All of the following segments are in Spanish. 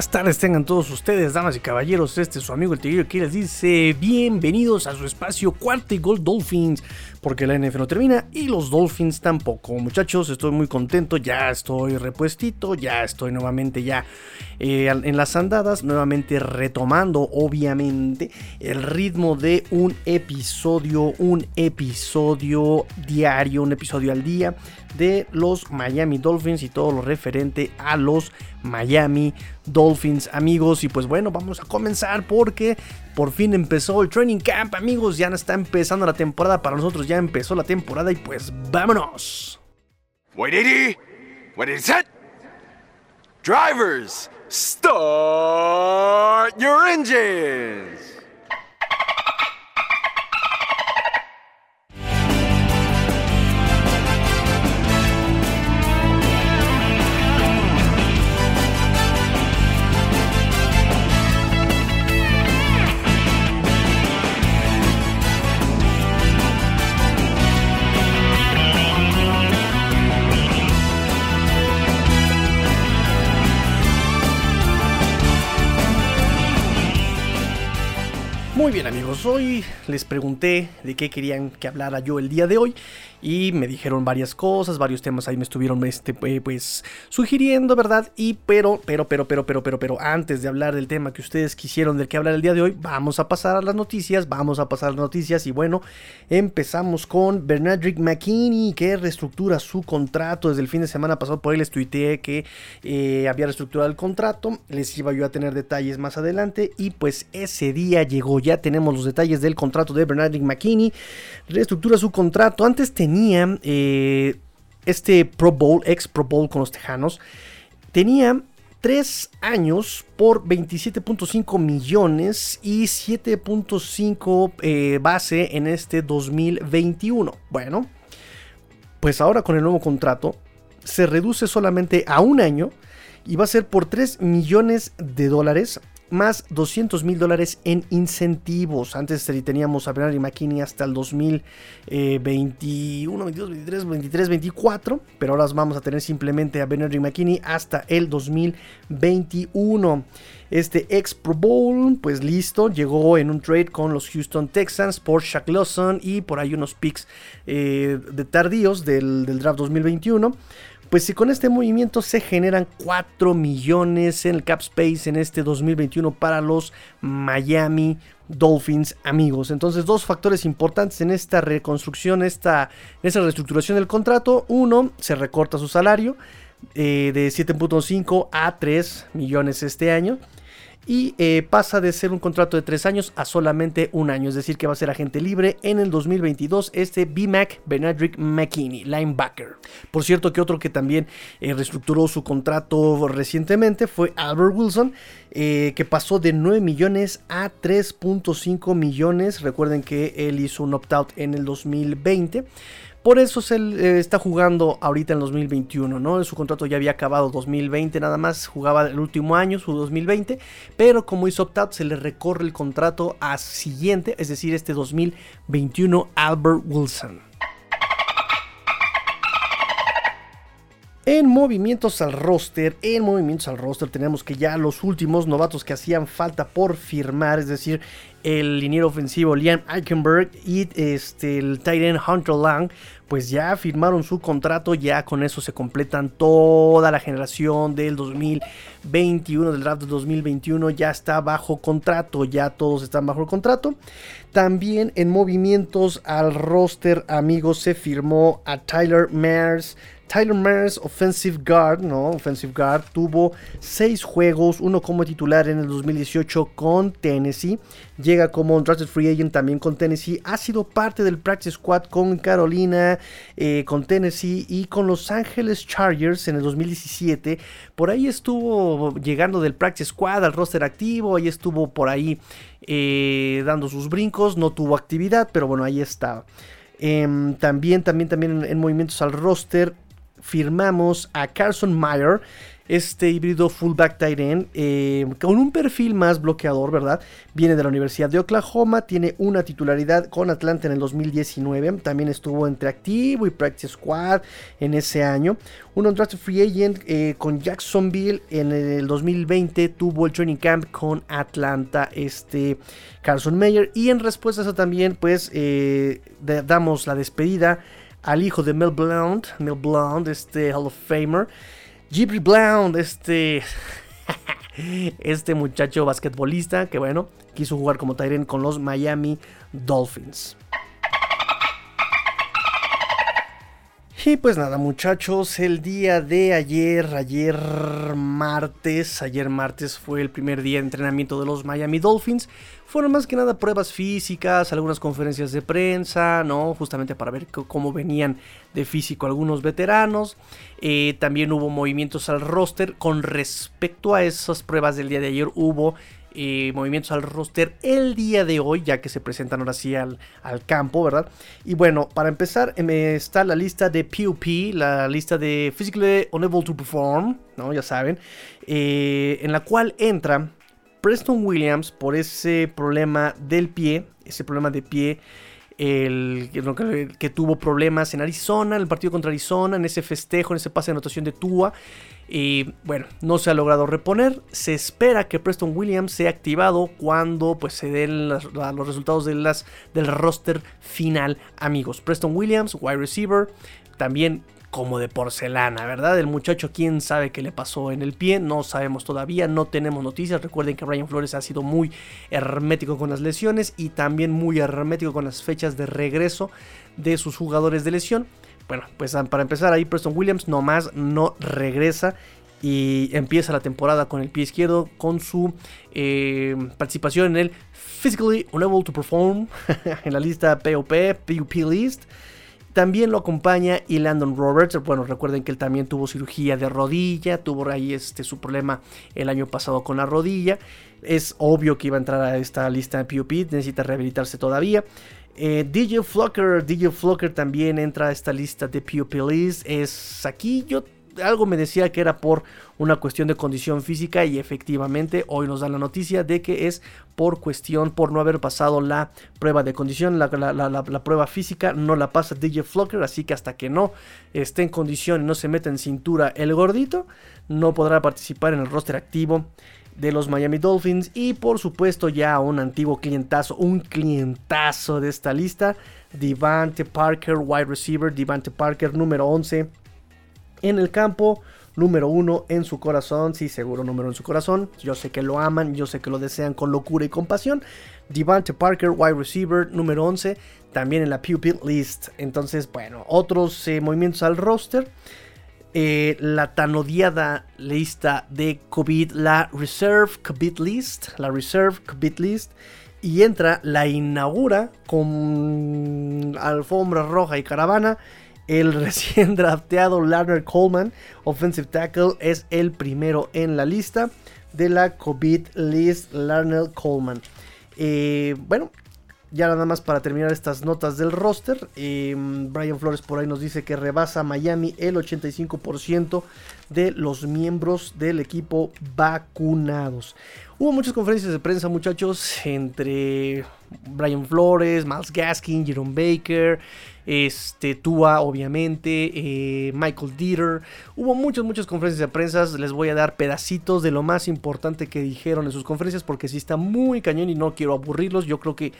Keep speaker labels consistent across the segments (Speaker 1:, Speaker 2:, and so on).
Speaker 1: Buenas tardes tengan todos ustedes, damas y caballeros. Este es su amigo el Tigrillo que les dice bienvenidos a su espacio Cuarta y Gol Dolphins, porque la NF no termina y los Dolphins tampoco. Muchachos, estoy muy contento, ya estoy repuestito, ya estoy nuevamente ya eh, en las andadas, nuevamente retomando obviamente el ritmo de un episodio, un episodio diario, un episodio al día de los Miami Dolphins y todo lo referente a los Miami Dolphins, amigos. Y pues bueno, vamos a comenzar porque por fin empezó el training camp, amigos. Ya está empezando la temporada para nosotros, ya empezó la temporada y pues vámonos.
Speaker 2: Wait, 80. What is it? Drivers, start your engines.
Speaker 1: Muy bien amigos, hoy les pregunté de qué querían que hablara yo el día de hoy y me dijeron varias cosas, varios temas ahí me estuvieron este, eh, pues sugiriendo, ¿verdad? Y pero, pero, pero, pero, pero, pero, pero, antes de hablar del tema que ustedes quisieron del que hablar el día de hoy, vamos a pasar a las noticias, vamos a pasar a las noticias y bueno, empezamos con Bernardrick McKinney que reestructura su contrato desde el fin de semana pasado, por ahí les tuiteé que eh, había reestructurado el contrato, les iba yo a tener detalles más adelante y pues ese día llegó, ya tenemos los detalles del contrato de Bernardrick McKinney, reestructura su contrato, antes tenía eh, este Pro Bowl, ex Pro Bowl con los Tejanos, tenía 3 años por 27.5 millones y 7.5 eh, base en este 2021. Bueno, pues ahora con el nuevo contrato se reduce solamente a un año y va a ser por 3 millones de dólares más 200 mil dólares en incentivos. Antes teníamos a Bernard McKinney hasta el 2021, 22, 23, 23, 24, pero ahora vamos a tener simplemente a Bernard McKinney hasta el 2021. Este ex Pro Bowl, pues listo, llegó en un trade con los Houston Texans por Shaq Lawson y por ahí unos picks eh, de tardíos del draft 2021. Pues si con este movimiento se generan 4 millones en el cap space en este 2021 para los Miami Dolphins amigos. Entonces dos factores importantes en esta reconstrucción, esta, en esta reestructuración del contrato. Uno, se recorta su salario eh, de 7.5 a 3 millones este año y eh, pasa de ser un contrato de 3 años a solamente un año, es decir, que va a ser agente libre en el 2022 este B-Mac Benadrick McKinney, linebacker. Por cierto que otro que también eh, reestructuró su contrato recientemente fue Albert Wilson, eh, que pasó de 9 millones a 3.5 millones. Recuerden que él hizo un opt-out en el 2020. Por eso se eh, está jugando ahorita en 2021, ¿no? Su contrato ya había acabado 2020 nada más, jugaba el último año, su 2020, pero como hizo opt-out se le recorre el contrato a siguiente, es decir, este 2021 Albert Wilson. En movimientos al roster, en movimientos al roster tenemos que ya los últimos novatos que hacían falta por firmar, es decir, el liniero ofensivo Liam Eichenberg y este, el tight Hunter Lang, pues ya firmaron su contrato, ya con eso se completan toda la generación del 2021, del draft de 2021, ya está bajo contrato, ya todos están bajo contrato. También en movimientos al roster, amigos, se firmó a Tyler Mears, Tyler Mears, offensive guard, ¿no? Offensive guard, tuvo seis juegos, uno como titular en el 2018 con Tennessee, llega como un drafted free agent también con Tennessee, ha sido parte del practice squad con Carolina, eh, con Tennessee y con Los Angeles Chargers en el 2017. Por ahí estuvo llegando del practice squad al roster activo, ahí estuvo por ahí eh, dando sus brincos, no tuvo actividad, pero bueno, ahí estaba. Em, también, también, también en movimientos al roster firmamos a Carson Meyer. este híbrido fullback tight end, eh, con un perfil más bloqueador, ¿verdad? Viene de la Universidad de Oklahoma, tiene una titularidad con Atlanta en el 2019, también estuvo entre activo y practice squad en ese año. Un undrafted free agent eh, con Jacksonville en el 2020, tuvo el training camp con Atlanta, este Carson Mayer. Y en respuesta a eso también, pues, eh, damos la despedida al hijo de Mel Blount, Mel Blount, este Hall of Famer. Jibri Blount, este. este muchacho basquetbolista que, bueno, quiso jugar como Tyren con los Miami Dolphins. Y pues nada muchachos, el día de ayer, ayer martes, ayer martes fue el primer día de entrenamiento de los Miami Dolphins. Fueron más que nada pruebas físicas, algunas conferencias de prensa, ¿no? Justamente para ver cómo venían de físico algunos veteranos. Eh, también hubo movimientos al roster. Con respecto a esas pruebas del día de ayer, hubo movimientos al roster el día de hoy, ya que se presentan ahora sí al, campo, ¿verdad? Y bueno, para empezar, eh, está la lista de PUP, la lista de Physically Unable to Perform, ¿no? Ya saben, eh, en la cual entra Preston Williams por ese problema del pie, ese problema de pie. El, que, tuvo problemas en Arizona, en el partido contra Arizona, en ese festejo, en ese pase de anotación de Tua. Y bueno, no se ha logrado reponer. Se espera que Preston Williams sea activado cuando pues, se den los resultados de las, del roster final, amigos. Preston Williams, wide receiver, también como de porcelana, ¿verdad? El muchacho, quién sabe qué le pasó en el pie, no sabemos todavía, no tenemos noticias. Recuerden que Brian Flores ha sido muy hermético con las lesiones y también muy hermético con las fechas de regreso de sus jugadores de lesión. Bueno, pues para empezar ahí Preston Williams nomás no regresa y empieza la temporada con el pie izquierdo con su eh, participación en el Physically Unable to Perform en la lista POP, PUP List. También lo acompaña y Landon Roberts. Bueno, recuerden que él también tuvo cirugía de rodilla, tuvo ahí este, su problema el año pasado con la rodilla. Es obvio que iba a entrar a esta lista de PUP, necesita rehabilitarse todavía. Eh, DJ Flocker, DJ Flocker también entra a esta lista de PUP List. Es aquí yo algo me decía que era por una cuestión de condición física y efectivamente hoy nos dan la noticia de que es por cuestión, por no haber pasado la prueba de condición, la, prueba física no la pasa DJ Flocker, así que hasta que no esté en condición y no se meta en cintura el gordito, no podrá participar en el roster activo de los Miami Dolphins. Y por supuesto ya un antiguo clientazo, un clientazo de esta lista, Devante Parker, wide receiver, Devante Parker número 11 en el campo, número 1 en su corazón, sí, seguro número en su corazón, yo sé que lo aman, yo sé que lo desean con locura y compasión, Devante Parker, wide receiver número 11, también en la pupil list, entonces bueno, otros eh, movimientos al roster. Eh, la tan odiada lista de COVID, la Reserve COVID List, la Reserve COVID List, y entra, la inaugura con alfombra roja y caravana. El recién drafteado Larner Coleman, offensive tackle, es el primero en la lista de la COVID List, Larner Coleman. Eh, bueno, ya nada más para terminar estas notas del roster, em, Brian Flores por ahí nos dice que rebasa Miami el 85% de los miembros del equipo vacunados. Hubo muchas conferencias de prensa, muchachos, entre Brian Flores, Miles Gaskin, Jerome Baker, este, Tua, obviamente, eh, Michael Dieter. Hubo muchas, muchas conferencias de prensa. Les voy a dar pedacitos de lo más importante que dijeron en sus conferencias porque sí está muy cañón y no quiero aburrirlos. Yo creo que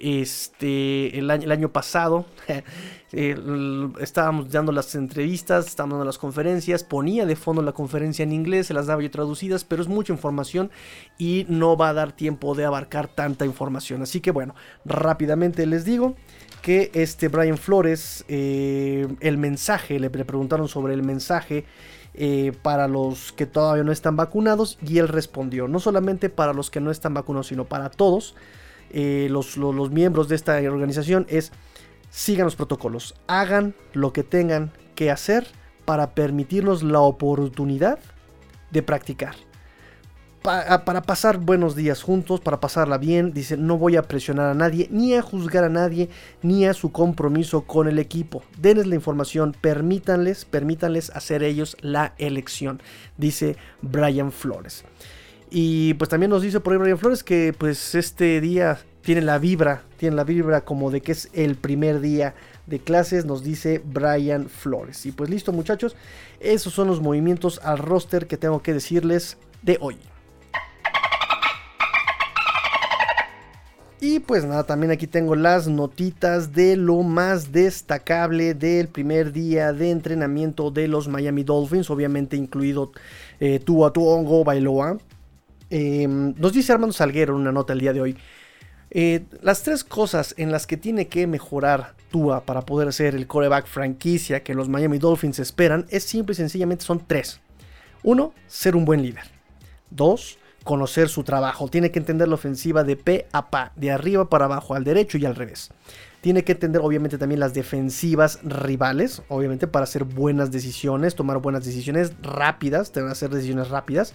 Speaker 1: este, el, año, pasado estábamos dando las entrevistas, estábamos dando las conferencias, ponía de fondo la conferencia en inglés, se las daba yo traducidas, pero es mucha información y no va a dar tiempo de abarcar tanta información. Así que bueno, rápidamente les digo que este Brian Flores, eh, el mensaje, le, preguntaron sobre el mensaje. Eh, para los que todavía no están vacunados y él respondió, no solamente para los que no están vacunados, sino para todos. Eh, los, miembros de esta organización es sigan los protocolos, hagan lo que tengan que hacer para permitirnos la oportunidad de practicar. para pasar buenos días juntos, para pasarla bien. Dice, no voy a presionar a nadie, ni a juzgar a nadie, ni a su compromiso con el equipo. Denles la información, permítanles, permítanles hacer ellos la elección, dice Brian Flores. Y pues también nos dice por ahí Brian Flores que pues este día tiene la vibra, tiene la vibra como de que es el primer día de clases, nos dice Brian Flores. Y pues listo muchachos, esos son los movimientos al roster que tengo que decirles de hoy. Y pues nada, también aquí tengo las notitas de lo más destacable del primer día de entrenamiento de los Miami Dolphins, obviamente incluido eh, Tua Tuongo Bailoa. Em, nos dice Armando Salguero en una nota el día de hoy. Eh, las tres cosas en las que tiene que mejorar Tua para poder ser el coreback franquicia que los Miami Dolphins esperan es simple y sencillamente son tres. Uno, ser un buen líder. Dos, conocer su trabajo. Tiene que entender la ofensiva de P a pa, de arriba para abajo, al derecho y al revés. Tiene que entender obviamente también las defensivas rivales, obviamente para hacer buenas decisiones, tomar buenas decisiones rápidas, tener hacer decisiones rápidas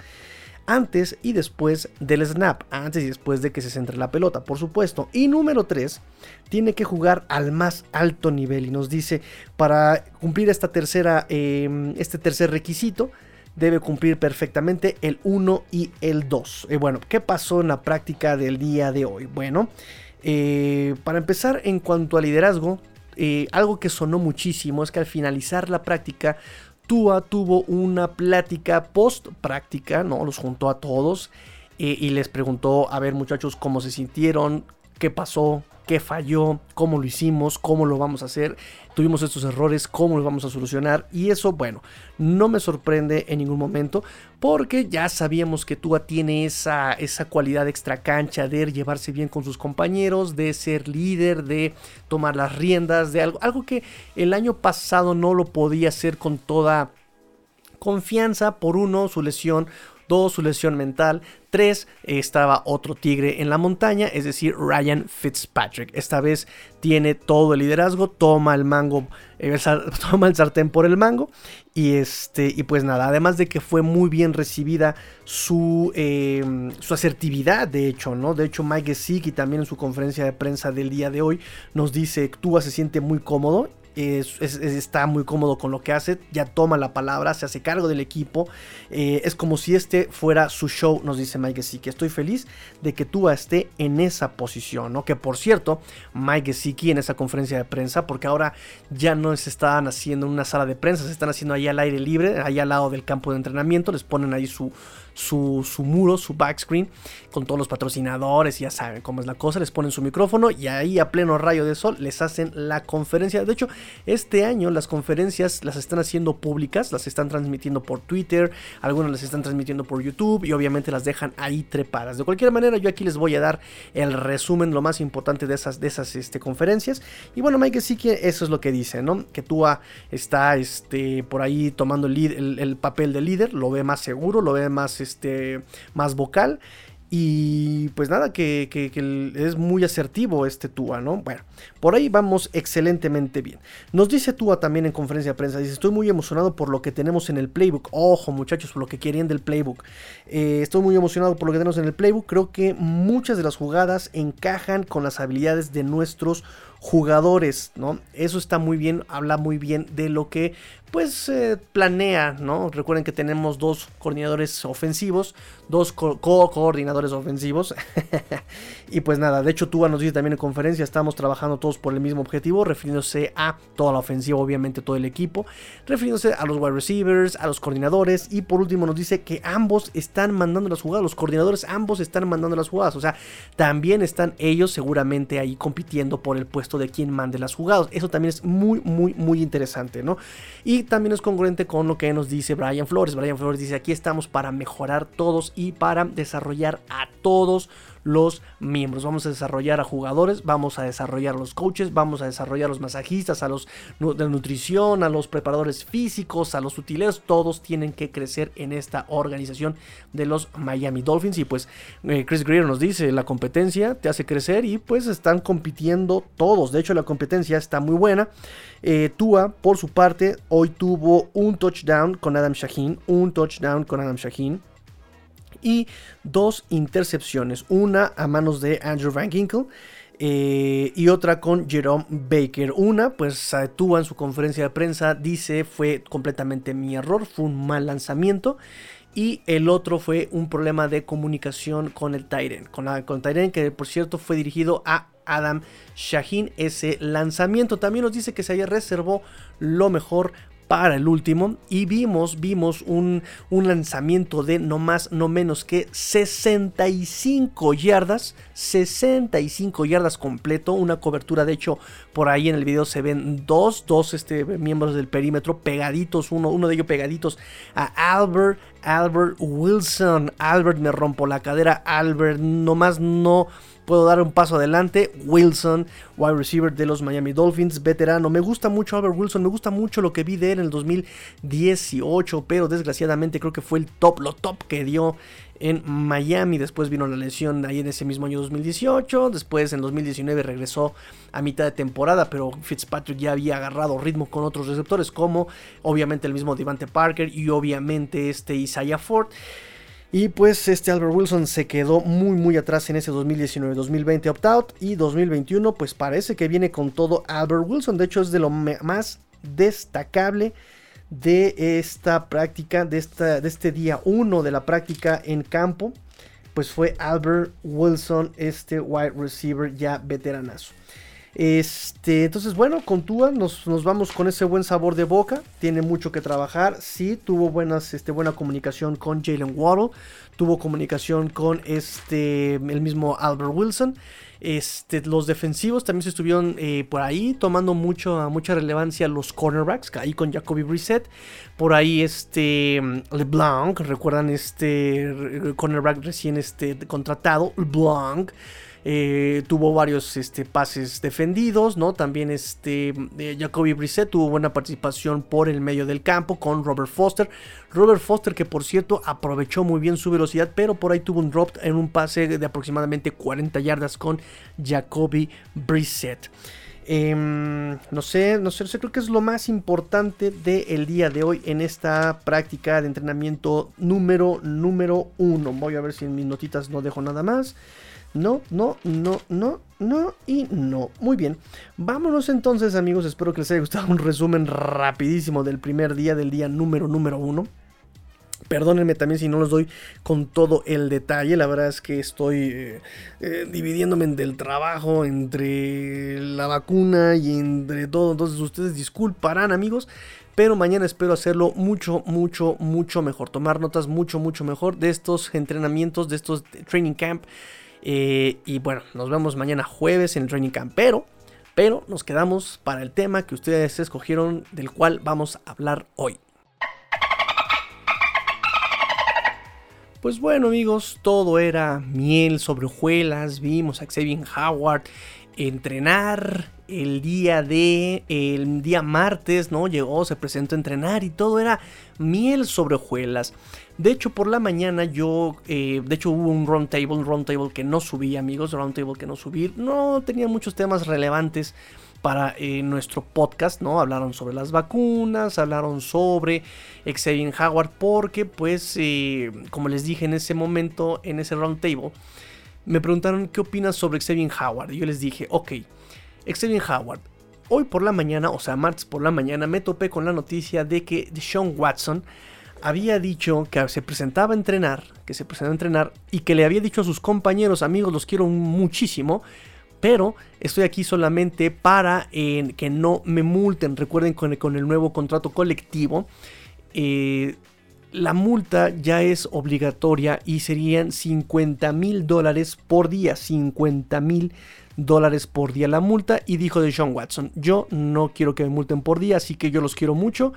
Speaker 1: antes y después del snap, antes y después de que se centre la pelota, por supuesto. Y número 3, tiene que jugar al más alto nivel y nos dice, para cumplir esta tercera, em, este tercer requisito, debe cumplir perfectamente el 1 y el 2. Y bueno, ¿qué pasó en la práctica del día de hoy? Bueno, eh, para empezar, en cuanto a liderazgo, eh, algo que sonó muchísimo es que al finalizar la práctica Tua tuvo una plática post práctica, ¿no? Los juntó a todos eh, y les preguntó, a ver muchachos, cómo se sintieron, qué pasó, qué falló, cómo lo hicimos, cómo lo vamos a hacer, tuvimos estos errores, cómo los vamos a solucionar. Y eso, bueno, no me sorprende en ningún momento porque ya sabíamos que Tua tiene esa, esa cualidad extra cancha de llevarse bien con sus compañeros, de ser líder, de tomar las riendas, de algo, algo que el año pasado no lo podía hacer con toda confianza por uno, su lesión, Dos, su lesión mental. Tres, estaba otro tigre en la montaña, es decir, Ryan Fitzpatrick. Esta vez tiene todo el liderazgo, toma el mango, eh, toma el sartén por el mango. Y, este, y pues nada, además de que fue muy bien recibida su, em, su asertividad, de hecho, ¿no? De hecho, Mike Gesicki también en su conferencia de prensa del día de hoy nos dice que Tua se siente muy cómodo está muy cómodo con lo que hace, ya toma la palabra, se hace cargo del equipo. Eh, es como si este fuera su show, nos dice Mike Gesicki. Estoy feliz de que Tua esté en esa posición. Que por cierto, Mike Gesicki en esa conferencia de prensa, porque ahora ya no se están haciendo en una sala de prensa, se están haciendo ahí al aire libre, ahí al lado del campo de entrenamiento, les ponen ahí su, su, su muro, su backscreen, con todos los patrocinadores, ya saben cómo es la cosa, les ponen su micrófono y ahí a pleno rayo de sol les hacen la conferencia. De hecho, este año las conferencias las están haciendo públicas, las están transmitiendo por Twitter, algunas las están transmitiendo por YouTube y obviamente las dejan ahí trepadas. De cualquier manera, yo aquí les voy a dar el resumen, lo más importante de esas, de esas este, conferencias. Y bueno, Mike sí que eso es lo que dice, ¿no? Que Tua está este, por ahí tomando el, el papel de líder, lo ve más seguro, lo ve más este, más vocal. Y pues nada, que, es muy asertivo este Tua, ¿no? Bueno, por ahí vamos excelentemente bien. Nos dice Tua también en conferencia de prensa, dice, estoy muy emocionado por lo que tenemos en el playbook. Ojo muchachos, por lo que querían del playbook. Eh, estoy muy emocionado por lo que tenemos en el playbook. Creo que muchas de las jugadas encajan con las habilidades de nuestros jugadores, ¿no? Eso está muy bien, habla muy bien de lo que pues eh, planea, ¿no? Recuerden que tenemos dos coordinadores ofensivos, dos co-coordinadores ofensivos. y pues nada, de hecho Tuba nos dice también en conferencia, estamos trabajando todos por el mismo objetivo, refiriéndose a toda la ofensiva, obviamente todo el equipo, refiriéndose a los wide receivers, a los coordinadores y por último nos dice que ambos están mandando las jugadas, los coordinadores ambos están mandando las jugadas, o sea, también están ellos seguramente ahí compitiendo por el puesto de quien mande las jugadas. Eso también es muy, muy, muy interesante, ¿no? Y también es congruente con lo que nos dice Brian Flores. Brian Flores dice, aquí estamos para mejorar todos y para desarrollar a todos los miembros. Vamos a desarrollar a jugadores, vamos a desarrollar a los coaches, vamos a desarrollar a los masajistas, a los de nutrición, a los preparadores físicos, a los utileros. Todos tienen que crecer en esta organización de los Miami Dolphins. Y pues eh, Chris Greer nos dice, la competencia te hace crecer y pues están compitiendo todos. De hecho, la competencia está muy buena. Eh, Tua, por su parte, hoy tuvo un touchdown con Adam Shaheen, un touchdown con Adam Shaheen y dos intercepciones, una a manos de Andrew Van Ginkle eh, y otra con Jerome Baker. Una, pues tuvo en su conferencia de prensa, dice fue completamente mi error, fue un mal lanzamiento. Y el otro fue un problema de comunicación con el Tyrant, con, con Tyrant que por cierto fue dirigido a Adam Shaheen ese lanzamiento. También nos dice que se reservó lo mejor para el último y vimos, vimos un, un, lanzamiento de no más, no menos que 65 yardas, 65 yardas completo, una cobertura, de hecho por ahí en el video se ven dos, dos este, miembros del perímetro pegaditos, uno, uno de ellos pegaditos a Albert, Albert Wilson, Albert me rompo la cadera, Albert nomás no puedo dar un paso adelante. Wilson, wide receiver de los Miami Dolphins, veterano. Me gusta mucho Albert Wilson, me gusta mucho lo que vi de él en el 2018, pero desgraciadamente creo que fue el top, lo top que dio en Miami. Después vino la lesión ahí en ese mismo año 2018. Después en 2019 regresó a mitad de temporada, pero Fitzpatrick ya había agarrado ritmo con otros receptores, como obviamente el mismo Devante Parker y obviamente este Isaiah Ford. Y pues este Albert Wilson se quedó muy muy atrás en ese 2019-2020 opt-out y 2021 pues parece que viene con todo Albert Wilson. De hecho es de lo más destacable de esta práctica, de, esta, de este día 1 de la práctica en campo. Pues fue Albert Wilson, este wide receiver ya veteranazo. Este, entonces, bueno, con Tua nos, vamos con ese buen sabor de boca. Tiene mucho que trabajar. Sí, tuvo buenas, este, buena comunicación con Jalen Waddle. Tuvo comunicación con este, el mismo Albert Wilson. Este, los defensivos también se estuvieron eh, por ahí tomando mucho, mucha relevancia los cornerbacks, ahí con Jacoby Brissett. Por ahí este LeBlanc, recuerdan este cornerback recién contratado, LeBlanc. Eh, tuvo varios este, pases defendidos. También este, eh, Jacoby Brissett tuvo buena participación por el medio del campo con Robert Foster. Robert Foster que por cierto aprovechó muy bien su velocidad, pero por ahí tuvo un drop en un pase de aproximadamente 40 yardas con Jacoby Brissett. Em, no sé, no sé, creo que es lo más importante del día de hoy en esta práctica de entrenamiento número número uno. Voy a ver si en mis notitas no dejo nada más. No, no, no, no, no y no. Muy bien. Vámonos entonces amigos. Espero que les haya gustado un resumen rapidísimo del primer día del día número número uno. Perdónenme también si no los doy con todo el detalle. La verdad es que estoy eh, eh, dividiéndome del trabajo entre la vacuna y entre todo. Entonces ustedes disculparán amigos. Pero mañana espero hacerlo mucho, mucho, mucho mejor. Tomar notas mucho, mucho mejor de estos entrenamientos, de estos training camp. Eh, y bueno, nos vemos mañana jueves en el Training Camp. Pero, pero nos quedamos para el tema que ustedes escogieron, del cual vamos a hablar hoy. Pues bueno amigos, todo era miel sobre hojuelas, vimos a Xavier Howard entrenar el día de el día martes, ¿no? Llegó, se presentó a entrenar y todo era miel sobre hojuelas. De hecho, por la mañana yo, eh, de hecho hubo un roundtable, un roundtable que no subí, amigos, roundtable que no subí. No tenía muchos temas relevantes para eh, nuestro podcast, ¿no? Hablaron sobre las vacunas, hablaron sobre Xavier Howard, porque pues, eh, como les dije en ese momento, en ese roundtable, me preguntaron qué opinas sobre Xavier Howard. Y yo les dije, ok, Xavier Howard, hoy por la mañana, o sea, martes por la mañana, me topé con la noticia de que Sean Watson había dicho que se presentaba a entrenar, que se presentaba a entrenar y que le había dicho a sus compañeros, amigos, los quiero muchísimo, pero estoy aquí solamente para que no me multen. Recuerden con, el nuevo contrato colectivo, eh, la multa ya es obligatoria y serían 50 mil dólares por día, 50 mil dólares por día la multa y dijo de Sean Watson, yo no quiero que me multen por día, así que yo los quiero mucho,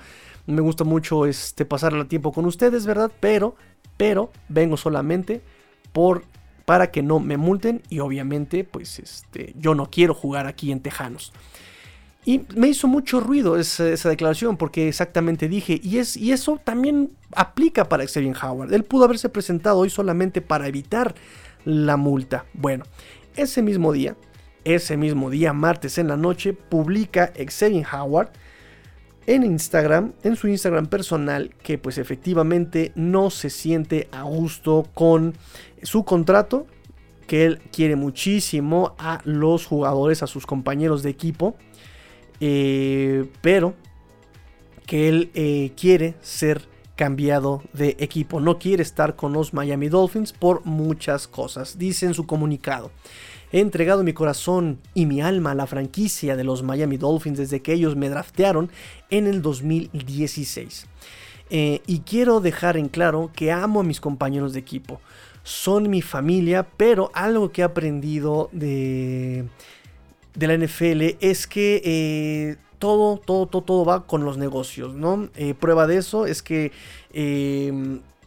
Speaker 1: me gusta mucho este, pasar el tiempo con ustedes, ¿verdad? Pero, pero vengo solamente por para que no me multen y obviamente pues este, yo no quiero jugar aquí en Tejanos. Y me hizo mucho ruido esa, declaración porque exactamente dije, y, es, y eso también aplica para Xavier Howard. Él pudo haberse presentado hoy solamente para evitar la multa. Bueno, ese mismo día, ese mismo día, martes en la noche, publica Xavier Howard en Instagram, en su Instagram personal, que pues efectivamente no se siente a gusto con su contrato, que él quiere muchísimo a los jugadores, a sus compañeros de equipo, eh, pero que él eh, quiere ser cambiado de equipo, no quiere estar con los Miami Dolphins por muchas cosas, dice en su comunicado. He entregado mi corazón y mi alma a la franquicia de los Miami Dolphins desde que ellos me draftearon en el 2016. Eh, y quiero dejar en claro que amo a mis compañeros de equipo. Son mi familia, pero algo que he aprendido de, de la NFL es que eh, todo, todo, todo, todo va con los negocios, ¿no? Eh, prueba de eso es que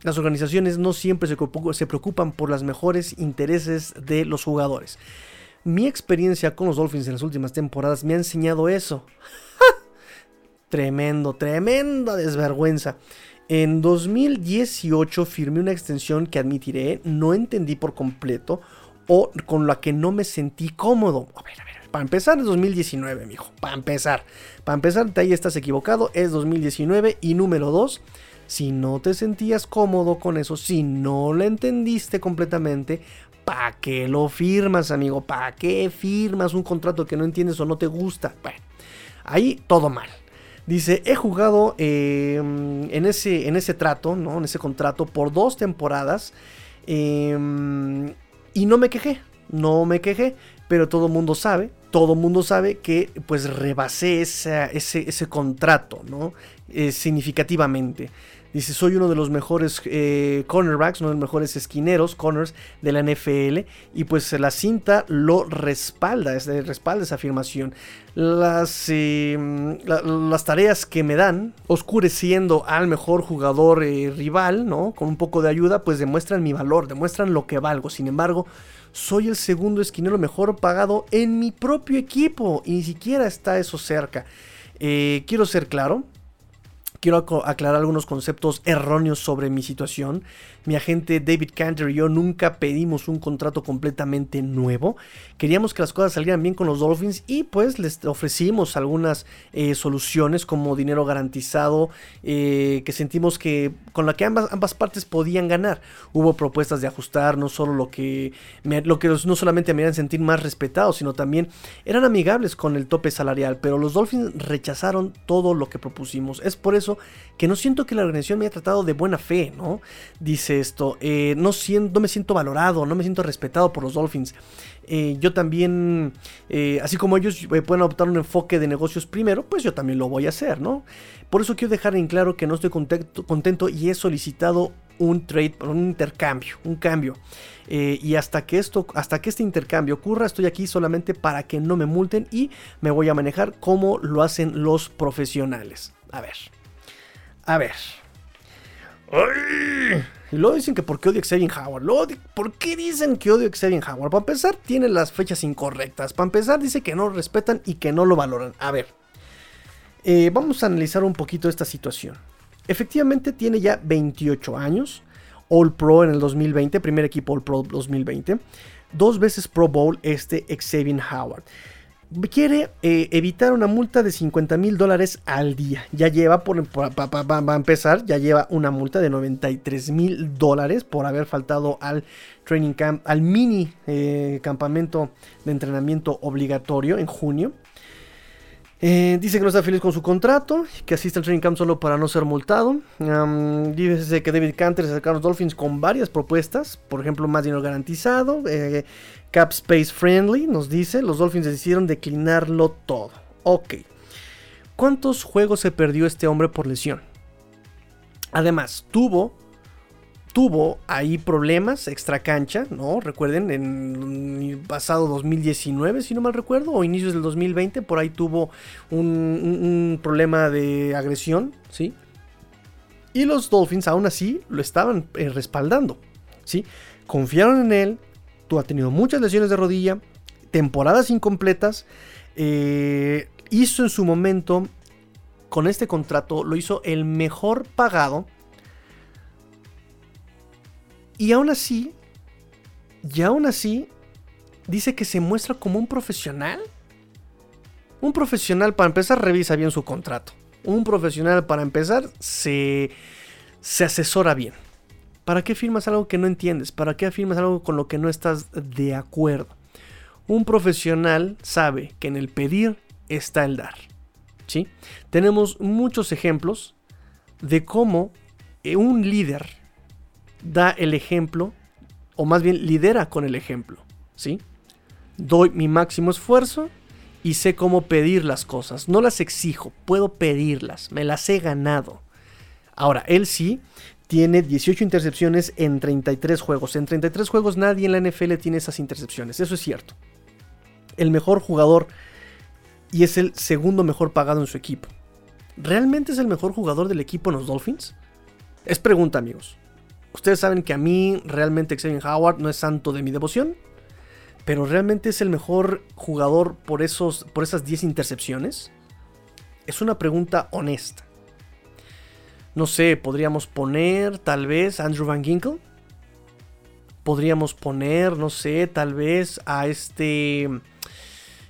Speaker 1: las organizaciones no siempre se preocupan por los mejores intereses de los jugadores. Mi experiencia con los Dolphins en las últimas temporadas me ha enseñado eso. tremendo, tremenda desvergüenza. En 2018 firmé una extensión que admitiré no entendí por completo o con la que no me sentí cómodo. A ver, a ver, para empezar es 2019, mijo. Para empezar. Para empezar, ahí estás equivocado. Es 2019. Y número 2 si no te sentías cómodo con eso, si no lo entendiste completamente, ¿para qué lo firmas, amigo? ¿Para qué firmas un contrato que no entiendes o no te gusta? Bueno, ahí todo mal. Dice, he jugado em, en, ese, en ese trato, ¿no? En ese contrato por dos temporadas. Em, y no me quejé, no me quejé. Pero todo el mundo sabe, todo el mundo sabe que pues rebasé ese, ese, contrato, ¿no? Eh, significativamente. Dice, soy uno de los mejores eh, cornerbacks, uno de los mejores esquineros, corners de la NFL. Y pues la cinta lo respalda, es respalda esa afirmación. Las, em, las tareas que me dan, oscureciendo al mejor jugador eh, rival, ¿no? Con un poco de ayuda, pues demuestran mi valor, demuestran lo que valgo. Sin embargo, soy el segundo esquinero mejor pagado en mi propio equipo. Y ni siquiera está eso cerca. Eh, quiero ser claro, Quiero aclarar algunos conceptos erróneos sobre mi situación. Mi agente David Canter y yo nunca pedimos un contrato completamente nuevo. Queríamos que las cosas salieran bien con los Dolphins y pues les ofrecimos algunas eh, soluciones como dinero garantizado eh, que sentimos que con la que ambas, ambas, partes podían ganar. Hubo propuestas de ajustar no solo lo que, lo que no solamente me harían sentir más respetados, sino también eran amigables con el tope salarial, pero los Dolphins rechazaron todo lo que propusimos. Es por eso que no siento que la organización me haya tratado de buena fe, ¿no? Dice esto, eh, no, siento, no me siento valorado, no me siento respetado por los Dolphins. Eh, yo también, eh, así como ellos pueden adoptar un enfoque de negocios primero, pues yo también lo voy a hacer, ¿no? Por eso quiero dejar en claro que no estoy contento, contento y he solicitado un trade, un intercambio, un cambio. y hasta que esto, hasta que este intercambio ocurra, estoy aquí solamente para que no me multen y me voy a manejar como lo hacen los profesionales. A ver. A ver. Y luego dicen que por qué odio a Xavier Howard. ¿Por qué dicen que odio a Xavier Howard? Para empezar, tiene las fechas incorrectas. Para empezar, dice que no lo respetan y que no lo valoran. A ver. Eh, vamos a analizar un poquito esta situación. Efectivamente, tiene ya 28 años. All Pro en el 2020, primer equipo All Pro 2020. Dos veces Pro Bowl este Xavier Howard quiere eh, evitar una multa de 50 mil dólares al día. Ya lleva, por, va a empezar, ya lleva una multa de 93 mil dólares por haber faltado al training camp, al mini eh, campamento de entrenamiento obligatorio en junio. Eh, dice que no está feliz con su contrato, que asiste al training camp solo para no ser multado. dice que David Canter se acercaron a los Dolphins con varias propuestas, por ejemplo, más dinero garantizado, cap space friendly, nos dice. Los Dolphins decidieron declinarlo todo. Ok. ¿Cuántos juegos se perdió este hombre por lesión? Además, tuvo tuvo ahí problemas extra cancha, ¿no? Recuerden, en el pasado 2019, si no mal recuerdo, o inicios del 2020, por ahí tuvo un, problema de agresión, ¿sí? Y los Dolphins aún así lo estaban eh, respaldando, ¿sí? Confiaron en él, tú ha tenido muchas lesiones de rodilla, temporadas incompletas, eh, hizo en su momento, con este contrato, lo hizo el mejor pagado y aún así, y aún así, dice que se muestra como un profesional. Un profesional, para empezar, revisa bien su contrato. Un profesional, para empezar, se, se asesora bien. ¿Para qué firmas algo que no entiendes? ¿Para qué afirmas algo con lo que no estás de acuerdo? Un profesional sabe que en el pedir está el dar. ¿sí? Tenemos muchos ejemplos de cómo eh, un líder da el ejemplo, o más bien lidera con el ejemplo. ¿sí? Doy mi máximo esfuerzo y sé cómo pedir las cosas. No las exijo, puedo pedirlas, me las he ganado. Ahora, él sí tiene 18 intercepciones en 33 juegos. En 33 juegos nadie en la NFL tiene esas intercepciones, eso es cierto. El mejor jugador y es el segundo mejor pagado en su equipo. ¿Realmente es el mejor jugador del equipo en los Dolphins? Es pregunta, amigos. Ustedes saben que a mí realmente Xavier Howard no es santo de mi devoción, pero realmente es el mejor jugador por, esos, por esas 10 intercepciones. Es una pregunta honesta. No sé, podríamos poner tal vez Andrew Van Ginkle. Podríamos poner, no sé, tal vez a este...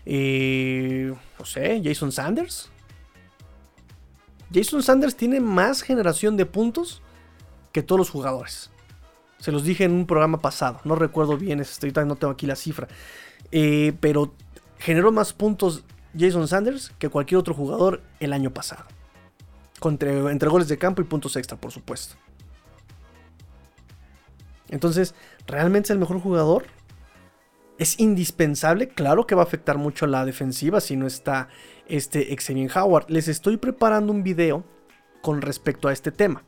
Speaker 1: Eh, no sé, Jason Sanders. Jason Sanders tiene más generación de puntos que todos los jugadores. Se los dije en un programa pasado. No recuerdo bien, estoy, no tengo aquí la cifra. Eh, pero generó más puntos Jason Sanders que cualquier otro jugador el año pasado entre, goles de campo y puntos extra, por supuesto. Entonces, ¿realmente es el mejor jugador? ¿Es indispensable? Claro que va a afectar mucho la defensiva si no está este Xavier Howard. Les estoy preparando un video con respecto a este tema.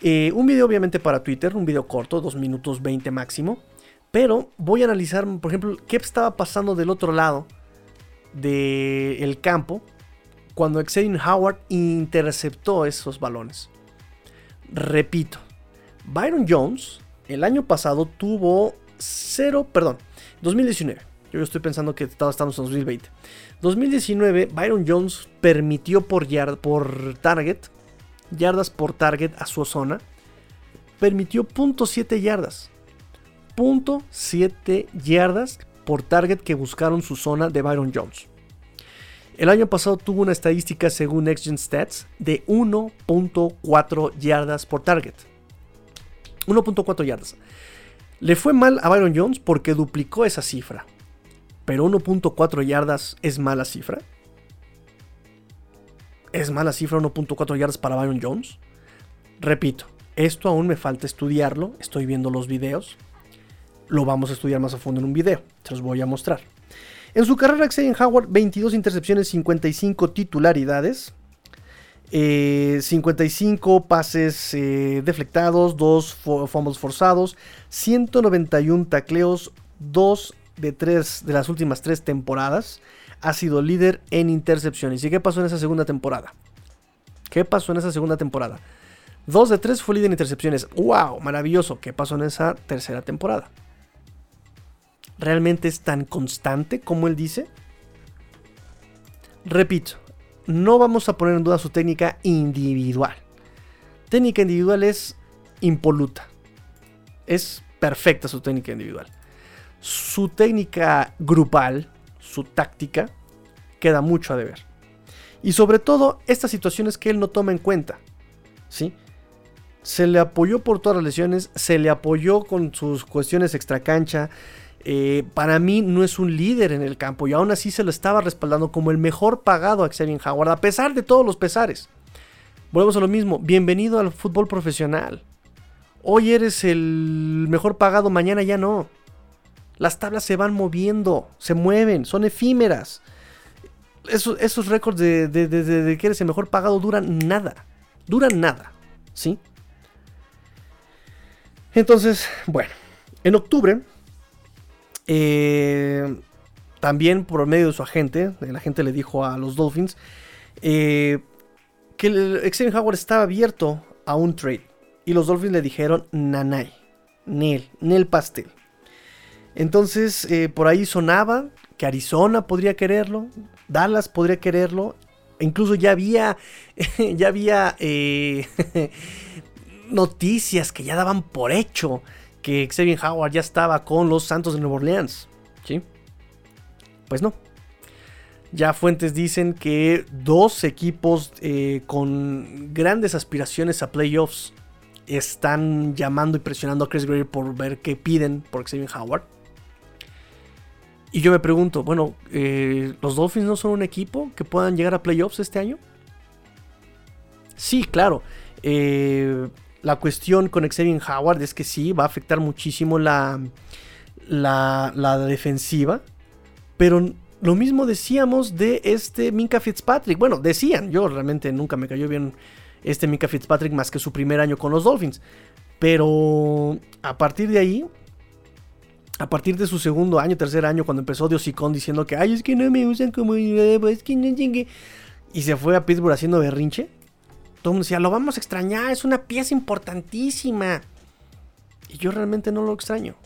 Speaker 1: Eh, un video obviamente para Twitter, un video corto, 2 minutos 20 máximo. Pero voy a analizar, por ejemplo, qué estaba pasando del otro lado del campo cuando Xavier Howard interceptó esos balones. Repito, Byron Jones el año pasado tuvo 0, perdón, 2019. Yo estoy pensando que estamos en 2020. 2019, Byron Jones permitió por, por target, yardas por target a su zona, permitió .7 yardas. .7 yardas por target que buscaron su zona de Byron Jones. El año pasado tuvo una estadística según NextGen Stats de 1.4 yardas por target. 1.4 yardas. Le fue mal a Byron Jones porque duplicó esa cifra. Pero 1.4 yardas es mala cifra. ¿Es mala cifra 1.4 yardas para Byron Jones? Repito, esto aún me falta estudiarlo. Estoy viendo los videos. Lo vamos a estudiar más a fondo en un video. Se los voy a mostrar. En su carrera, Xavier Howard, 22 intercepciones, 55 titularidades. 55 eh, pases eh, deflectados, 2 fumbles forzados, 191 tacleos, 2 de 3 de las últimas 3 temporadas. Ha sido líder en intercepciones. ¿Y qué pasó en esa segunda temporada? ¿Qué pasó en esa segunda temporada? 2 de 3 fue líder en intercepciones. ¡Wow! Maravilloso. ¿Qué pasó en esa tercera temporada? Realmente es tan constante como él dice? Repito, no vamos a poner en duda su técnica individual. Técnica individual es impoluta. Es perfecta su técnica individual. Su técnica grupal, su táctica, queda mucho a deber. Y sobre todo, estas situaciones que él no toma en cuenta. ¿Sí? Se le apoyó por todas las lesiones, se le apoyó con sus cuestiones extracancha, eh, para mí no es un líder en el campo y aún así se lo estaba respaldando como el mejor pagado a Xavier Howard, a pesar de todos los pesares. Volvemos a lo mismo, bienvenido al fútbol profesional. Hoy eres el mejor pagado, mañana ya no. Las tablas se van moviendo, se mueven, son efímeras. Esos, récords de, de que eres el mejor pagado duran nada. Duran nada. ¿Sí? Entonces, bueno, en octubre eh, también por medio de su agente, el agente le dijo a los Dolphins eh, que el Xavier Howard estaba abierto a un trade. Y los Dolphins le dijeron nanay, nel, nel pastel. Entonces eh, por ahí sonaba que Arizona podría quererlo, Dallas podría quererlo. Incluso ya había, ya había noticias que ya daban por hecho que Xavier Howard ya estaba con los Santos de Nueva Orleans. ¿Sí? Pues no. Ya fuentes dicen que dos equipos eh, con grandes aspiraciones a playoffs están llamando y presionando a Chris Greer por ver qué piden por Xavier Howard. Y yo me pregunto, bueno, eh, ¿los Dolphins no son un equipo que puedan llegar a playoffs este año? Sí, claro. Eh, la cuestión con Xavier Howard es que sí, va a afectar muchísimo la, la, defensiva. Pero lo mismo decíamos de este Minka Fitzpatrick. Bueno, decían, yo realmente nunca me cayó bien este Minka Fitzpatrick más que su primer año con los Dolphins. Pero a partir de ahí, a partir de su segundo año, tercer año, cuando empezó Diosicón diciendo que, ay, es que no me usan como es que no. Y se fue a Pittsburgh haciendo berrinche. Todo el mundo decía, lo vamos a extrañar, es una pieza importantísima. Y yo realmente no lo extraño.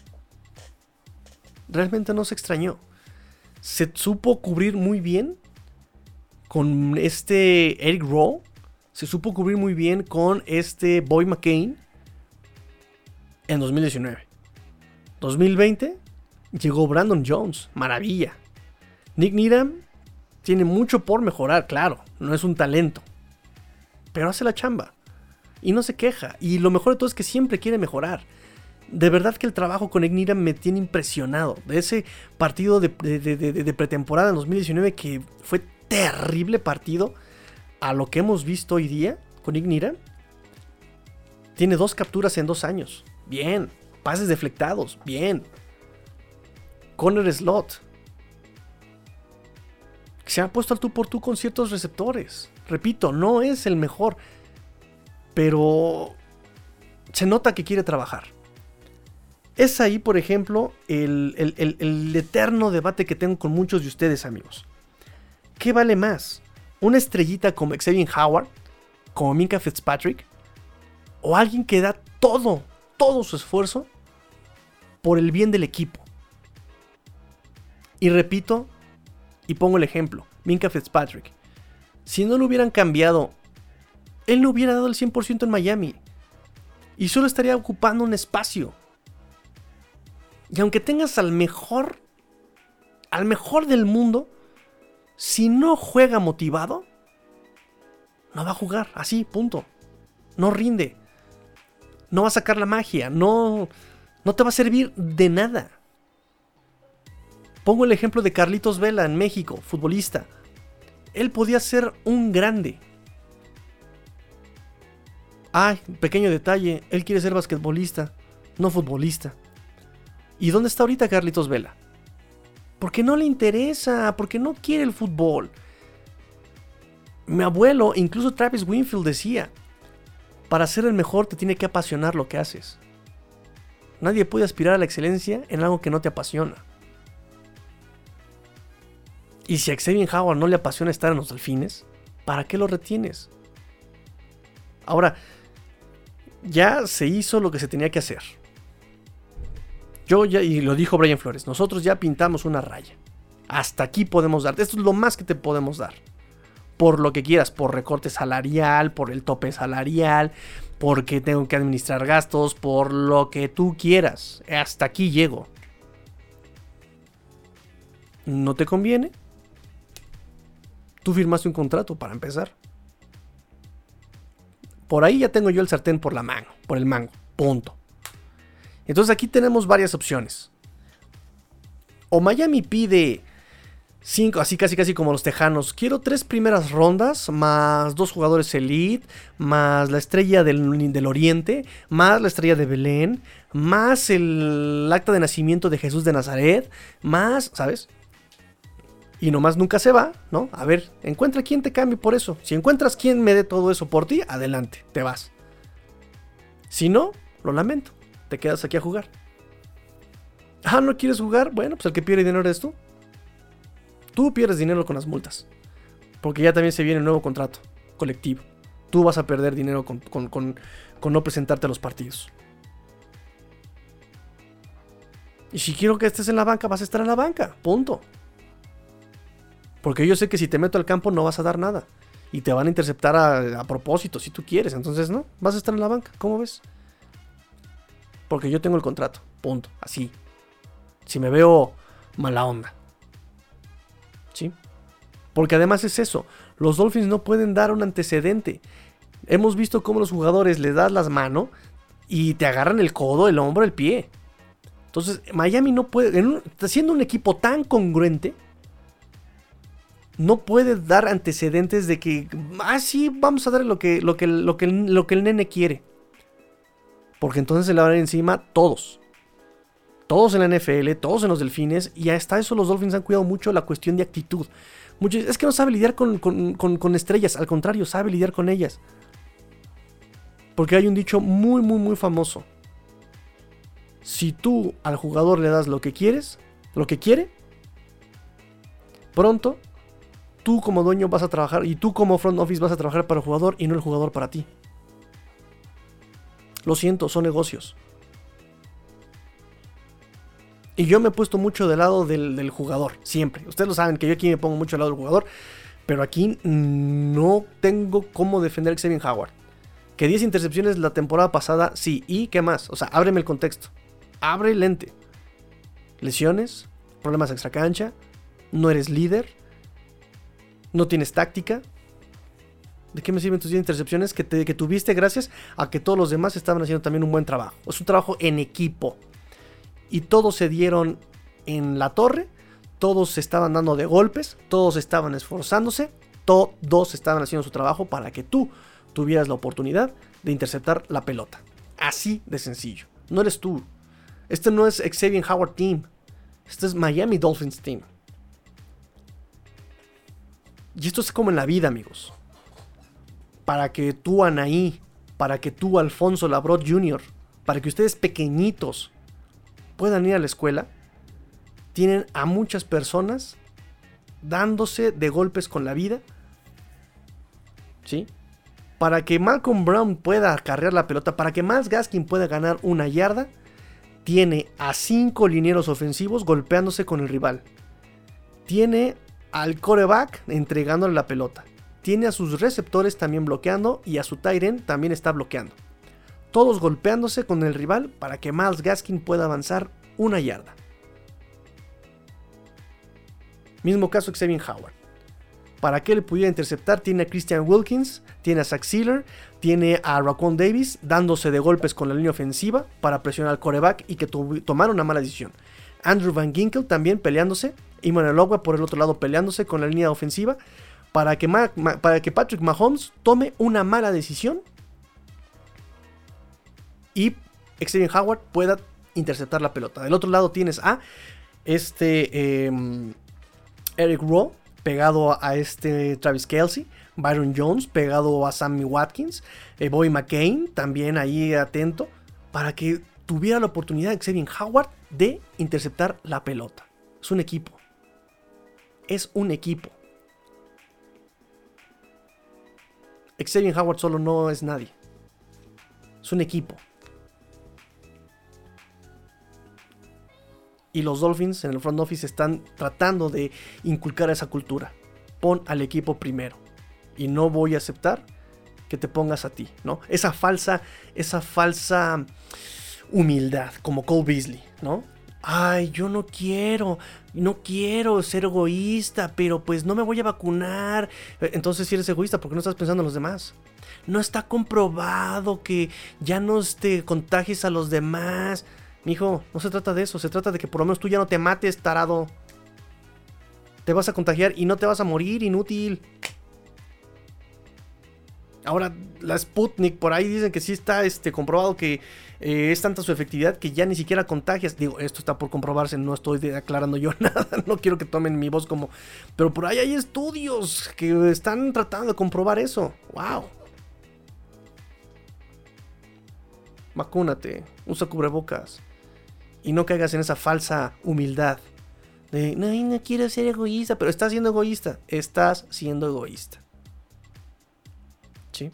Speaker 1: Realmente no se extrañó. Se supo cubrir muy bien con este Eric Rowe se supo cubrir muy bien con este Boy McCain en 2019. 2020 llegó Brandon Jones, maravilla. Nick Needham tiene mucho por mejorar, claro, no es un talento, pero hace la chamba y no se queja. Y lo mejor de todo es que siempre quiere mejorar. De verdad que el trabajo con Needham me tiene impresionado. De ese partido de, de pretemporada en 2019 que fue terrible partido a lo que hemos visto hoy día con Ignira, tiene dos capturas en dos años. Bien. Pases deflectados. Bien. Conner Slot. Se ha puesto al tú por tú con ciertos receptores. Repito, no es el mejor. Pero se nota que quiere trabajar. Es ahí, por ejemplo, el, el, eterno debate que tengo con muchos de ustedes, amigos. ¿Qué vale más? una estrellita como Xavier Howard, como Minka Fitzpatrick, o alguien que da todo, todo su esfuerzo por el bien del equipo. Y repito, y pongo el ejemplo, Minka Fitzpatrick. Si no lo hubieran cambiado, él no hubiera dado el 100% en Miami. Y solo estaría ocupando un espacio. Y aunque tengas al mejor, al mejor del mundo, si no juega motivado, no va a jugar, así, punto. No rinde. No va a sacar la magia, no no te va a servir de nada. Pongo el ejemplo de Carlitos Vela en México, futbolista. Él podía ser un grande. Ay, pequeño detalle, él quiere ser basquetbolista, no futbolista. ¿Y dónde está ahorita Carlitos Vela? Porque no le interesa, porque no quiere el fútbol. Mi abuelo, incluso Travis Winfield decía, para ser el mejor te tiene que apasionar lo que haces. Nadie puede aspirar a la excelencia en algo que no te apasiona. Y si a Xavier Howard no le apasiona estar en los delfines, ¿para qué lo retienes? Ahora, ya se hizo lo que se tenía que hacer. Yo ya, y lo dijo Brian Flores, nosotros ya pintamos una raya. Hasta aquí podemos dar. Esto es lo más que te podemos dar. Por lo que quieras, por recorte salarial, por el tope salarial, porque tengo que administrar gastos, por lo que tú quieras. Hasta aquí llego. ¿No te conviene? Tú firmaste un contrato para empezar. Por ahí ya tengo yo el sartén por la mano, por el mango. Punto. Entonces aquí tenemos varias opciones. O Miami pide 5, así casi casi como los Tejanos. Quiero tres primeras rondas, más dos jugadores elite, más la estrella del, del Oriente, más la estrella de Belén, más el acta de nacimiento de Jesús de Nazaret, más, ¿sabes? Y nomás nunca se va, ¿no? A ver, encuentra quien te cambie por eso. Si encuentras quien me dé todo eso por ti, adelante, te vas. Si no, lo lamento te quedas aquí a jugar. Ah, ¿no quieres jugar? Bueno, pues el que pierde dinero eres tú. Tú pierdes dinero con las multas. Porque ya también se viene un nuevo contrato colectivo. Tú vas a perder dinero con, no presentarte a los partidos. Y si quiero que estés en la banca, vas a estar en la banca. Punto. Porque yo sé que si te meto al campo no vas a dar nada. Y te van a interceptar a, propósito, si tú quieres. Entonces, no, vas a estar en la banca. ¿Cómo ves? Porque yo tengo el contrato. Punto. Así. Si me veo mala onda. ¿Sí? Porque además es eso, los Dolphins no pueden dar un antecedente. Hemos visto cómo los jugadores le das las manos y te agarran el codo, el hombro, el pie. Entonces, Miami no puede, siendo un equipo tan congruente, no puede dar antecedentes de que, ah, sí, vamos a dar lo que, lo que, lo que, lo que el nene quiere. Porque entonces se le van a encima todos. Todos en la NFL, todos en los delfines. Y hasta eso los Dolphins han cuidado mucho la cuestión de actitud. es que no sabe lidiar con, con estrellas. Al contrario, sabe lidiar con ellas. Porque hay un dicho muy, muy, muy famoso. Si tú al jugador le das lo que quieres, lo que quiere, pronto tú como dueño vas a trabajar y tú como front office vas a trabajar para el jugador y no el jugador para ti. Lo siento, son negocios. Y yo me he puesto mucho del lado del, jugador, siempre. Ustedes lo saben que yo aquí me pongo mucho del lado del jugador. Pero aquí no tengo cómo defender a Xavier Howard. Que 10 intercepciones la temporada pasada, sí. ¿Y qué más? O sea, ábreme el contexto. Abre el lente. Lesiones, problemas extra cancha, no eres líder, no tienes táctica. ¿De qué me sirven tus 10 intercepciones que, que tuviste gracias a que todos los demás estaban haciendo también un buen trabajo? Es un trabajo en equipo. Y todos se dieron en la torre, todos se estaban dando de golpes, todos estaban esforzándose, todos estaban haciendo su trabajo para que tú tuvieras la oportunidad de interceptar la pelota. Así de sencillo. No eres tú. Este no es Xavier Howard Team. Este es Miami Dolphins Team. Y esto es como en la vida, amigos. Para que tú, Anaí, para que tú, Alfonso Labrot Jr., para que ustedes pequeñitos puedan ir a la escuela, tienen a muchas personas dándose de golpes con la vida. ¿Sí? Para que Malcolm Brown pueda cargar la pelota, para que Miles Gaskin pueda ganar una yarda, tiene a cinco linieros ofensivos golpeándose con el rival. Tiene al coreback entregándole la pelota. Tiene a sus receptores también bloqueando y a su Tyren también está bloqueando. Todos golpeándose con el rival para que Miles Gaskin pueda avanzar una yarda. Mismo caso que Xavier Howard. Para que él pudiera interceptar, tiene a Christian Wilkins, tiene a Zach Sealer, tiene a Raquan Davis dándose de golpes con la línea ofensiva para presionar al coreback y que tomaron una mala decisión. Andrew Van Ginkel también peleándose, y Manuel por el otro lado peleándose con la línea ofensiva para que, para que Patrick Mahomes tome una mala decisión y Xavier Howard pueda interceptar la pelota. Del otro lado tienes a este em, Eric Rowe pegado a este Travis Kelsey, Byron Jones pegado a Sammy Watkins, eh, Bobby McCain también ahí atento, para que tuviera la oportunidad Xavier Howard de interceptar la pelota. Es un equipo. Es un equipo. Xavier Howard solo no es nadie. Es un equipo. y los Dolphins en el front office están tratando de inculcar esa cultura. Pon al equipo primero. Y no voy a aceptar que te pongas a ti, ¿no? Esa falsa, esa falsa humildad, como Cole Beasley, ¿no? Ay, yo no quiero, no quiero ser egoísta, pero pues no me voy a vacunar. Entonces si eres egoísta, porque no estás pensando en los demás? No está comprobado que ya no te contagies a los demás. Mijo, no se trata de eso, se trata de que por lo menos tú ya no te mates, tarado. Te vas a contagiar y no te vas a morir, inútil. Ahora, la Sputnik, por ahí dicen que sí está este, comprobado que eh, es tanta su efectividad que ya ni siquiera contagias. Digo, esto está por comprobarse, no estoy aclarando yo nada, no quiero que tomen mi voz como... Pero por ahí hay estudios que están tratando de comprobar eso. ¡Wow! Vacúnate, usa cubrebocas y no caigas en esa falsa humildad de no, no quiero ser egoísta, pero estás siendo egoísta, estás siendo egoísta. ¿Sí?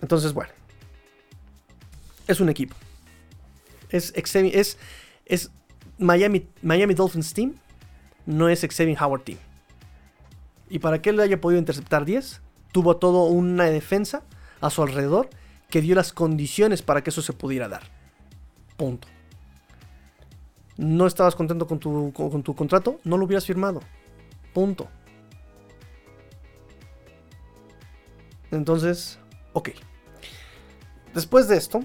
Speaker 1: Entonces, bueno, es un equipo. Es, es, es Miami, Miami Dolphins Team, no es Xavier Howard Team. Y para que él haya podido interceptar 10, tuvo todo una defensa a su alrededor que dio las condiciones para que eso se pudiera dar. Punto. ¿No estabas contento con tu, con, tu contrato? No lo hubieras firmado. Punto. Entonces, ok. Después de esto,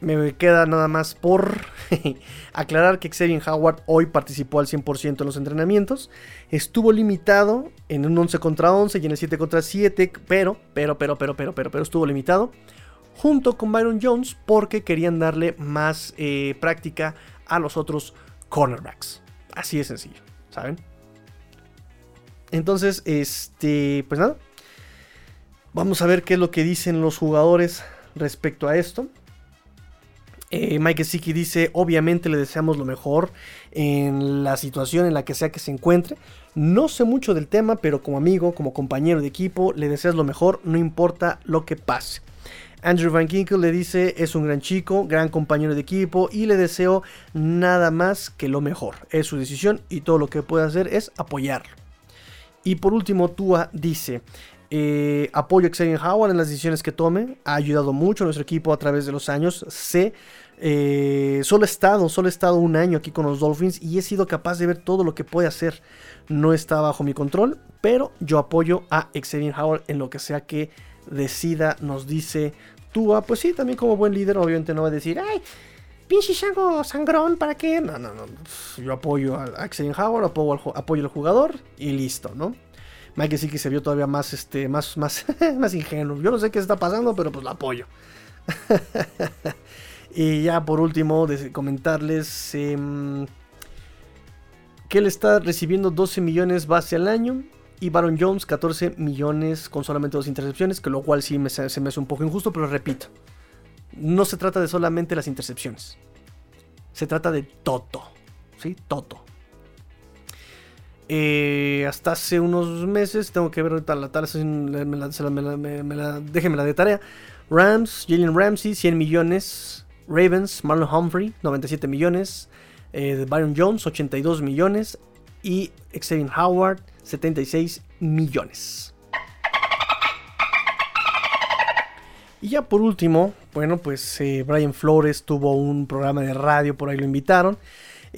Speaker 1: me queda nada más por aclarar que Xavier Howard hoy participó al 100% en los entrenamientos. Estuvo limitado en un 11 contra 11 y en el 7 contra 7, pero, pero, pero, pero, pero, pero, pero estuvo limitado. Junto con Byron Jones porque querían darle más eh, práctica a los otros cornerbacks. Así de sencillo, ¿saben? Entonces, este, pues nada. Vamos a ver qué es lo que dicen los jugadores respecto a esto. Eh, Mike Siki dice, obviamente le deseamos lo mejor en la situación en la que sea que se encuentre. No sé mucho del tema, pero como amigo, como compañero de equipo, le deseas lo mejor, no importa lo que pase. Andrew Van Ginkel le dice, es un gran chico, gran compañero de equipo y le deseo nada más que lo mejor. Es su decisión y todo lo que puede hacer es apoyarlo. Y por último, Tua dice, eh, apoyo a Xavier Howard en las decisiones que tome. Ha ayudado mucho a nuestro equipo a través de los años. Sé, eh, solo he estado, solo he estado un año aquí con los Dolphins y he sido capaz de ver todo lo que puede hacer. No está bajo mi control, pero yo apoyo a Xavier Howard en lo que sea que decida, nos dice Tua. Pues sí, también como buen líder, obviamente no va a decir, ay, pinche chango sangrón, ¿para qué? No, no, no. Yo apoyo a Xavier Howard, apoyo apoyo al jugador y listo, ¿no? Mike sí se vio todavía más, este, más, más, más ingenuo. Yo no sé qué está pasando, pero pues lo apoyo. y ya por último, comentarles em, que él está recibiendo 12 millones base al año. Y Baron Jones 14 millones con solamente dos intercepciones, que lo cual sí se me hace un poco injusto, pero repito, no se trata de solamente las intercepciones. Se trata de Toto. ¿Sí? Toto. Eh, hasta hace unos meses, tengo que ver ahorita la tal, déjenme la de tarea. Rams, Jalen Ramsey, 100 millones. Ravens, Marlon Humphrey, 97 millones. Eh, Byron Jones, 82 millones. Y Xavier Howard, 76 millones. Y ya por último, bueno, pues eh, Brian Flores tuvo un programa de radio, por ahí lo invitaron.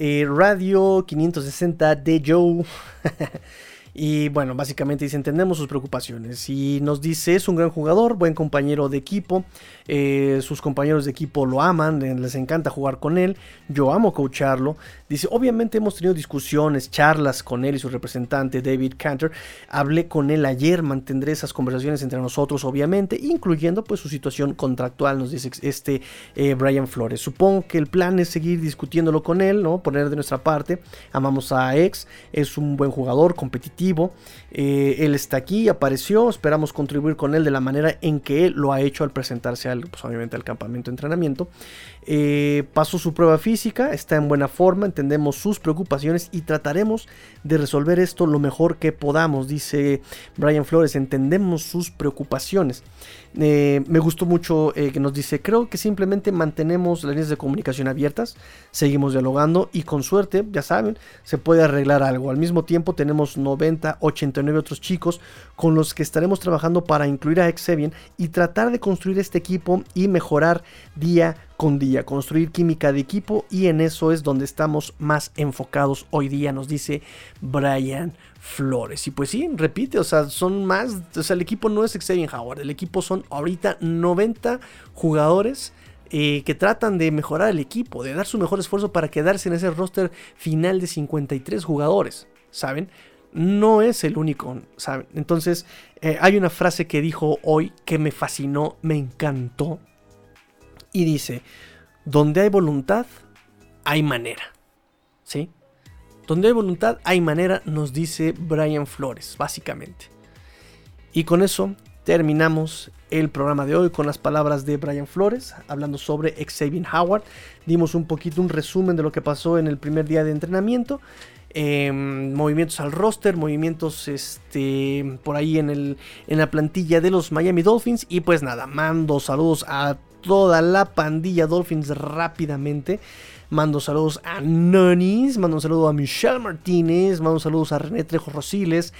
Speaker 1: Eh, Radio 560 de Joe. Y bueno, básicamente dice, entendemos sus preocupaciones. Y nos dice, es un gran jugador, buen compañero de equipo. Eh, sus compañeros de equipo lo aman, les encanta jugar con él. Yo amo coacharlo. Dice, obviamente hemos tenido discusiones, charlas con él y su representante David Cantor. Hablé con él ayer, mantendré esas conversaciones entre nosotros, obviamente, incluyendo pues su situación contractual, nos dice este eh, Brian Flores. Supongo que el plan es seguir discutiéndolo con él, ¿no? Poner de nuestra parte. Amamos a Ex, es un buen jugador, competitivo eh, él está aquí, apareció, esperamos contribuir con él de la manera en que él lo ha hecho al presentarse al, pues, obviamente al campamento de entrenamiento. Eh, pasó su prueba física, está en buena forma, entendemos sus preocupaciones y trataremos de resolver esto lo mejor que podamos, dice Brian Flores, entendemos sus preocupaciones. Eh, me gustó mucho eh, que nos dice, creo que simplemente mantenemos las líneas de comunicación abiertas, seguimos dialogando y con suerte, ya saben, se puede arreglar algo. Al mismo tiempo tenemos 90, 89 otros chicos con los que estaremos trabajando para incluir a Exebian y tratar de construir este equipo y mejorar día con día, construir química de equipo y en eso es donde estamos más enfocados hoy día, nos dice Brian Flores. Y pues sí, repite, o sea, son más, o sea, el equipo no es Xavier Howard, el equipo son ahorita 90 jugadores. Eh, que tratan de mejorar el equipo, de dar su mejor esfuerzo para quedarse en ese roster final de 53 jugadores, ¿saben? No es el único, ¿saben? Entonces, eh, hay una frase que dijo hoy que me fascinó, me encantó, y dice, donde hay voluntad, hay manera. ¿Sí? Donde hay voluntad, hay manera, nos dice Brian Flores, básicamente. Y con eso terminamos el programa de hoy con las palabras de Brian Flores, hablando sobre Xavier Howard. Dimos un poquito un resumen de lo que pasó en el primer día de entrenamiento. Em, movimientos al roster, movimientos este, por ahí en, el, en la plantilla de los Miami Dolphins. Y pues nada, mando saludos a toda la pandilla Dolphins rápidamente. Mando saludos a Nonis, mando un saludo a Michelle Martínez, mando saludos a René Trejo Rosiles,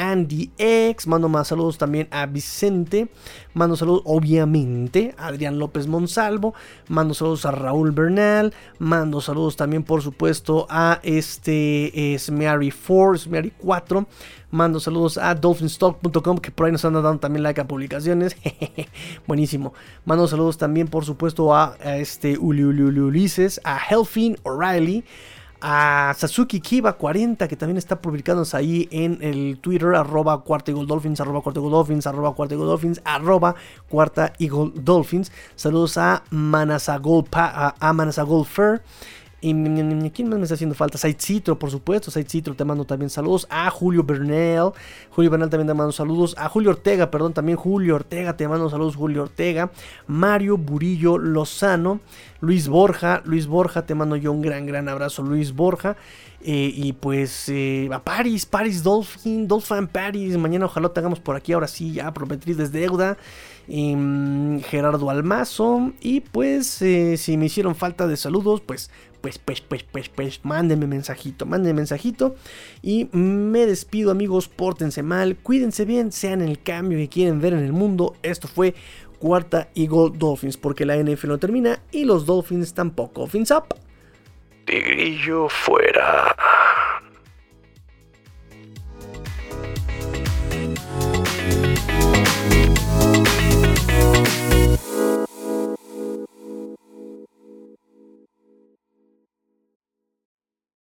Speaker 1: Andy X. Mando más saludos también a Vicente. Mando saludos, obviamente, a Adrián López Monsalvo. Mando saludos a Raúl Bernal. Mando saludos también, por supuesto, a este Smeary 4, Smeary 4. Mando saludos a dolphinstock.com que por ahí nos han dado también like a publicaciones. Buenísimo. Mando saludos también, por supuesto, a, este Uli, Ulises, a Helfin O'Reilly a Sasuki Kiba 40 que también está publicándose ahí en el Twitter arroba cuarta Eagle Dolphins arroba cuarta Eagle Dolphins arroba cuarta Eagle Dolphins arroba cuarta Eagle Dolphins. Saludos a Manasa Gold, a Manasa Gold Fair y quién más me está haciendo falta? Said Citro, por supuesto. Said Citro, te mando también saludos. A Julio Bernal. Julio Bernal también te mando saludos. A Julio Ortega, perdón, también Julio Ortega, te mando saludos, Julio Ortega. Mario Burillo Lozano. Luis Borja. Luis Borja, te mando yo un gran, gran abrazo, Luis Borja. Eh, y pues eh, a Paris, Paris Dolphin, Dolphin Paris. Mañana ojalá te hagamos por aquí. Ahora sí, ya prometrí desde deuda. Em, Gerardo Almazo. Y pues, eh, si me hicieron falta de saludos, pues pues, pues, pues, pues, pues, mándenme mensajito, mándenme mensajito. Y me despido, amigos, pórtense mal, cuídense bien, sean el cambio que quieren ver en el mundo. Esto fue cuarta y Dolphins, porque la NFL no termina y los Dolphins tampoco. Fins up.
Speaker 2: Tigrillo fuera.